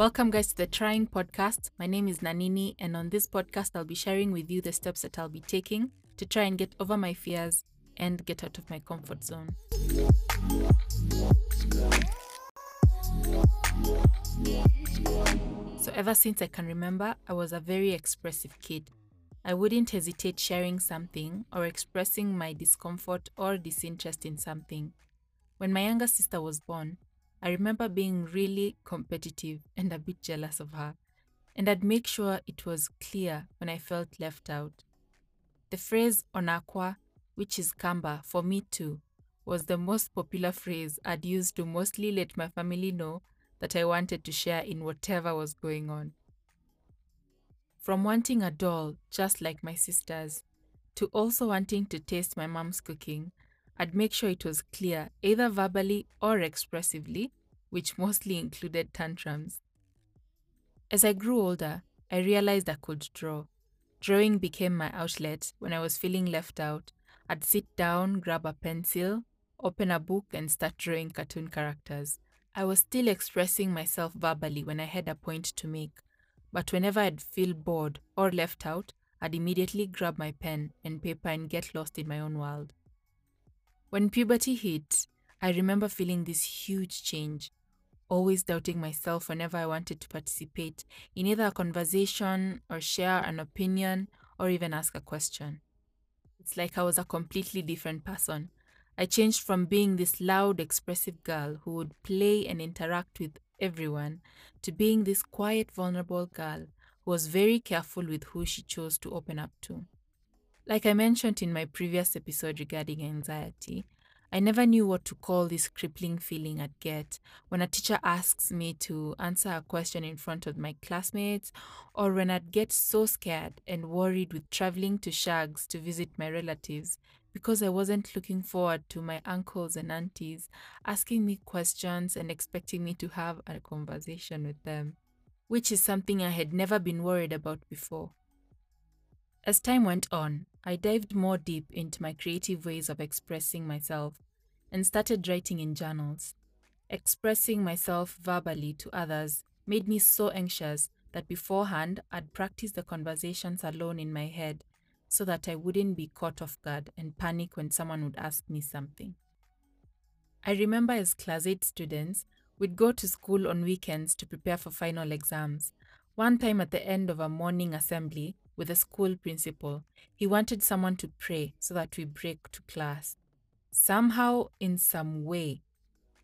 Welcome, guys, to the Trying Podcast. My name is Nanini, and on this podcast, I'll be sharing with you the steps that I'll be taking to try and get over my fears and get out of my comfort zone. So, ever since I can remember, I was a very expressive kid. I wouldn't hesitate sharing something or expressing my discomfort or disinterest in something. When my younger sister was born, I remember being really competitive and a bit jealous of her, and I'd make sure it was clear when I felt left out. The phrase onakwa, which is kamba for me too, was the most popular phrase I'd used to mostly let my family know that I wanted to share in whatever was going on. From wanting a doll just like my sisters, to also wanting to taste my mom's cooking, I'd make sure it was clear, either verbally or expressively, which mostly included tantrums. As I grew older, I realized I could draw. Drawing became my outlet when I was feeling left out. I'd sit down, grab a pencil, open a book, and start drawing cartoon characters. I was still expressing myself verbally when I had a point to make, but whenever I'd feel bored or left out, I'd immediately grab my pen and paper and get lost in my own world. When puberty hit, I remember feeling this huge change, always doubting myself whenever I wanted to participate in either a conversation or share an opinion or even ask a question. It's like I was a completely different person. I changed from being this loud, expressive girl who would play and interact with everyone to being this quiet, vulnerable girl who was very careful with who she chose to open up to. Like I mentioned in my previous episode regarding anxiety, I never knew what to call this crippling feeling I'd get when a teacher asks me to answer a question in front of my classmates, or when I'd get so scared and worried with traveling to Shags to visit my relatives because I wasn't looking forward to my uncles and aunties asking me questions and expecting me to have a conversation with them, which is something I had never been worried about before. As time went on, I dived more deep into my creative ways of expressing myself and started writing in journals. Expressing myself verbally to others made me so anxious that beforehand I'd practice the conversations alone in my head so that I wouldn't be caught off guard and panic when someone would ask me something. I remember as class 8 students, we'd go to school on weekends to prepare for final exams. One time at the end of a morning assembly, with a school principal. He wanted someone to pray so that we break to class. Somehow, in some way,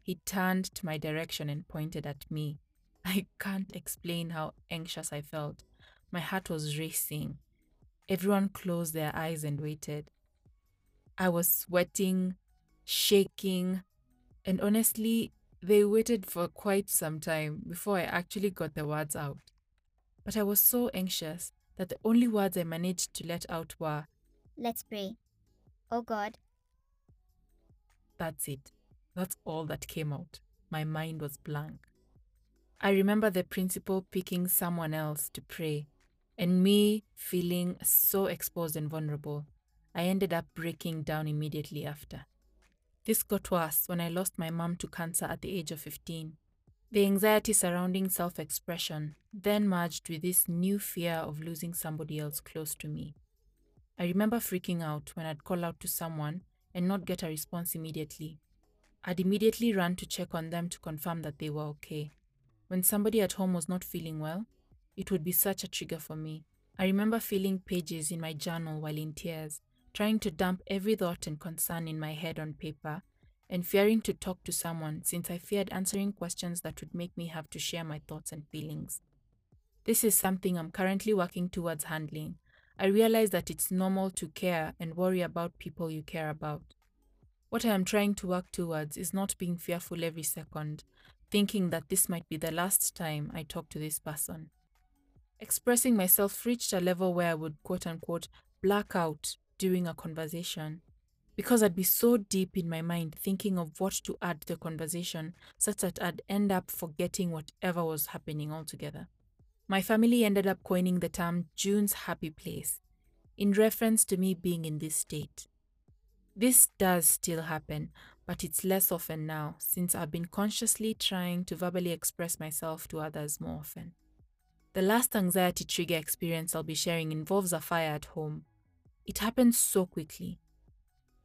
he turned to my direction and pointed at me. I can't explain how anxious I felt. My heart was racing. Everyone closed their eyes and waited. I was sweating, shaking, and honestly, they waited for quite some time before I actually got the words out. But I was so anxious that the only words I managed to let out were, Let's pray. Oh God. That's it. That's all that came out. My mind was blank. I remember the principal picking someone else to pray, and me feeling so exposed and vulnerable. I ended up breaking down immediately after. This got worse when I lost my mom to cancer at the age of 15. The anxiety surrounding self expression then merged with this new fear of losing somebody else close to me. I remember freaking out when I'd call out to someone and not get a response immediately. I'd immediately run to check on them to confirm that they were okay. When somebody at home was not feeling well, it would be such a trigger for me. I remember filling pages in my journal while in tears, trying to dump every thought and concern in my head on paper and fearing to talk to someone since I feared answering questions that would make me have to share my thoughts and feelings. This is something I'm currently working towards handling. I realize that it's normal to care and worry about people you care about. What I am trying to work towards is not being fearful every second, thinking that this might be the last time I talk to this person. Expressing myself reached a level where I would quote unquote black out during a conversation because I'd be so deep in my mind thinking of what to add to the conversation such that I'd end up forgetting whatever was happening altogether. My family ended up coining the term June's happy place in reference to me being in this state. This does still happen, but it's less often now since I've been consciously trying to verbally express myself to others more often. The last anxiety trigger experience I'll be sharing involves a fire at home. It happened so quickly.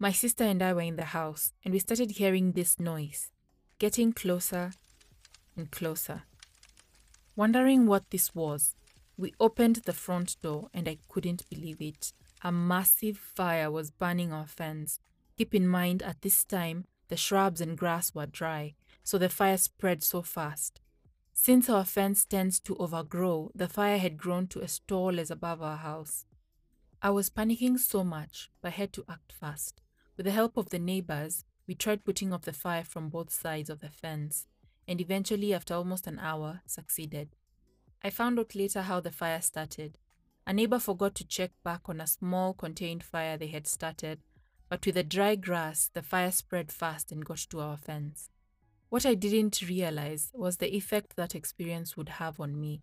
My sister and I were in the house and we started hearing this noise, getting closer and closer. Wondering what this was, we opened the front door and I couldn't believe it. A massive fire was burning our fence. Keep in mind, at this time, the shrubs and grass were dry, so the fire spread so fast. Since our fence tends to overgrow, the fire had grown to as tall as above our house. I was panicking so much, but had to act fast. With the help of the neighbors, we tried putting off the fire from both sides of the fence, and eventually, after almost an hour, succeeded. I found out later how the fire started. A neighbor forgot to check back on a small contained fire they had started, but with the dry grass, the fire spread fast and got to our fence. What I didn't realize was the effect that experience would have on me.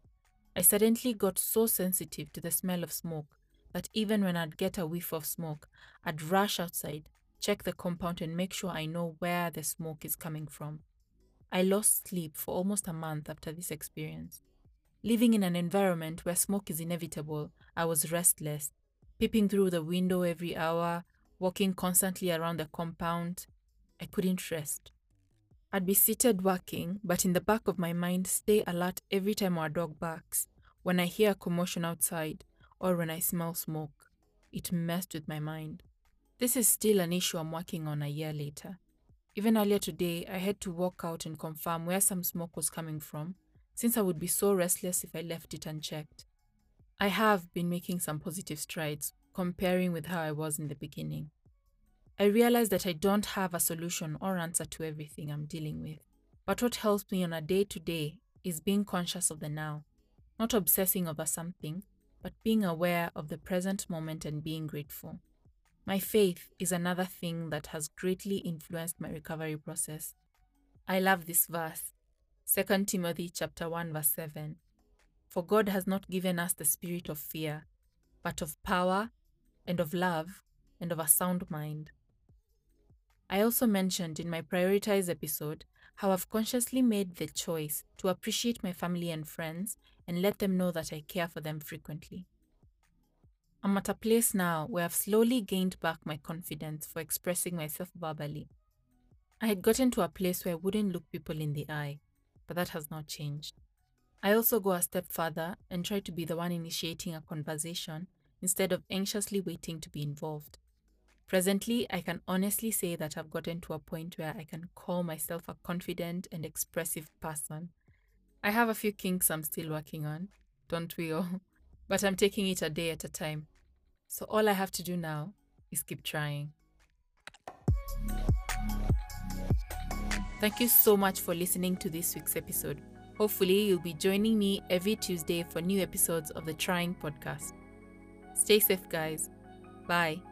I suddenly got so sensitive to the smell of smoke that even when I'd get a whiff of smoke, I'd rush outside, check the compound, and make sure I know where the smoke is coming from. I lost sleep for almost a month after this experience. Living in an environment where smoke is inevitable, I was restless, peeping through the window every hour, walking constantly around the compound. I couldn't rest. I'd be seated working, but in the back of my mind, stay alert every time our dog barks, when I hear a commotion outside, or when I smell smoke. It messed with my mind. This is still an issue I'm working on a year later. Even earlier today, I had to walk out and confirm where some smoke was coming from, since I would be so restless if I left it unchecked. I have been making some positive strides, comparing with how I was in the beginning. I realize that I don't have a solution or answer to everything I'm dealing with, but what helps me on a day to day is being conscious of the now, not obsessing over something, but being aware of the present moment and being grateful. My faith is another thing that has greatly influenced my recovery process. I love this verse, 2 Timothy chapter 1 verse 7. For God has not given us the spirit of fear, but of power and of love and of a sound mind. I also mentioned in my Prioritize episode how I've consciously made the choice to appreciate my family and friends and let them know that I care for them frequently. I'm at a place now where I've slowly gained back my confidence for expressing myself verbally. I had gotten to a place where I wouldn't look people in the eye, but that has not changed. I also go a step further and try to be the one initiating a conversation instead of anxiously waiting to be involved. Presently, I can honestly say that I've gotten to a point where I can call myself a confident and expressive person. I have a few kinks I'm still working on, don't we all? But I'm taking it a day at a time. So all I have to do now is keep trying. Thank you so much for listening to this week's episode. Hopefully, you'll be joining me every Tuesday for new episodes of the Trying Podcast. Stay safe, guys. Bye.